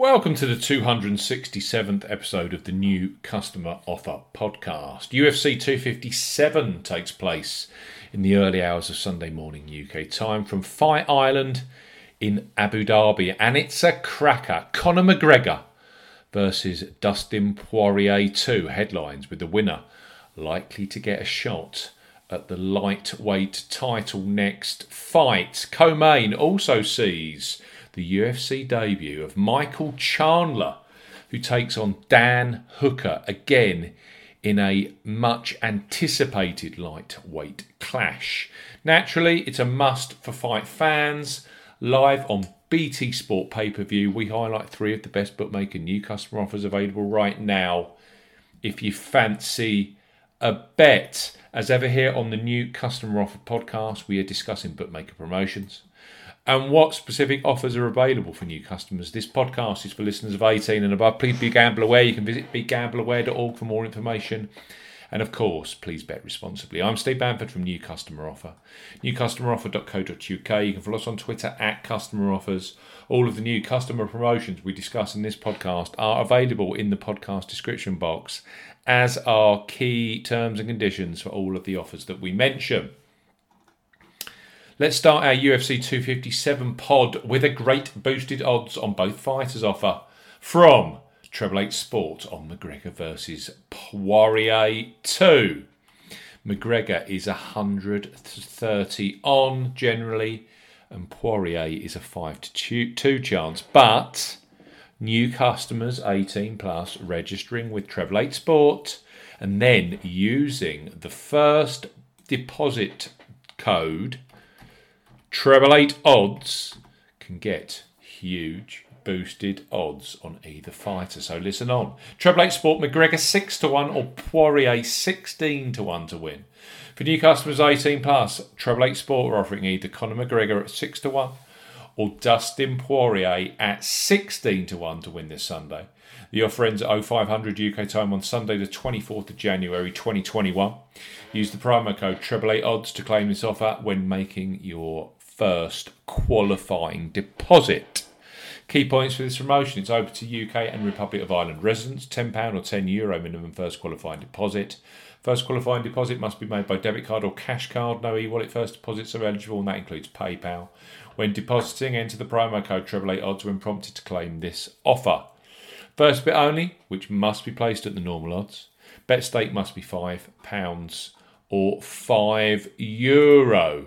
Welcome to the 267th episode of the new Customer Offer Podcast. UFC 257 takes place in the early hours of Sunday morning UK time from Fight Island in Abu Dhabi, and it's a cracker. Conor McGregor versus Dustin Poirier 2 headlines with the winner likely to get a shot at the lightweight title next fight. Co-main also sees the UFC debut of Michael Chandler, who takes on Dan Hooker again in a much anticipated lightweight clash. Naturally, it's a must for fight fans. Live on BT Sport pay per view, we highlight three of the best bookmaker new customer offers available right now. If you fancy a bet, as ever here on the new customer offer podcast, we are discussing bookmaker promotions and what specific offers are available for new customers. This podcast is for listeners of 18 and above. Please be gamble aware. You can visit begambleaware.org for more information. And of course, please bet responsibly. I'm Steve Bamford from New Customer Offer. NewCustomeroffer.co.uk. You can follow us on Twitter at Customer Offers. All of the new customer promotions we discuss in this podcast are available in the podcast description box, as are key terms and conditions for all of the offers that we mention. Let's start our UFC 257 pod with a great boosted odds on both fighters offer from Treble Eight Sport on McGregor versus Poirier 2. McGregor is 130 on generally, and Poirier is a 5 to 2 chance. But new customers 18 plus registering with Treble Eight Sport and then using the first deposit code treble eight odds can get huge boosted odds on either fighter. So listen on. Treble eight sport McGregor six to one or Poirier sixteen to one to win. For new customers eighteen plus, Treble eight sport are offering either Conor McGregor at six to one or Dustin Poirier at sixteen to one to win this Sunday. The offer ends at 0500 UK time on Sunday, the 24th of January 2021. Use the promo code Treble Eight Odds to claim this offer when making your first qualifying deposit. Key points for this promotion it's open to UK and Republic of Ireland residents, £10 or €10 Euro minimum first qualifying deposit. First qualifying deposit must be made by debit card or cash card. No e wallet first deposits are eligible, and that includes PayPal. When depositing, enter the promo code Treble Eight Odds when prompted to claim this offer. First bit only, which must be placed at the normal odds. Bet stake must be £5 or €5. Euro.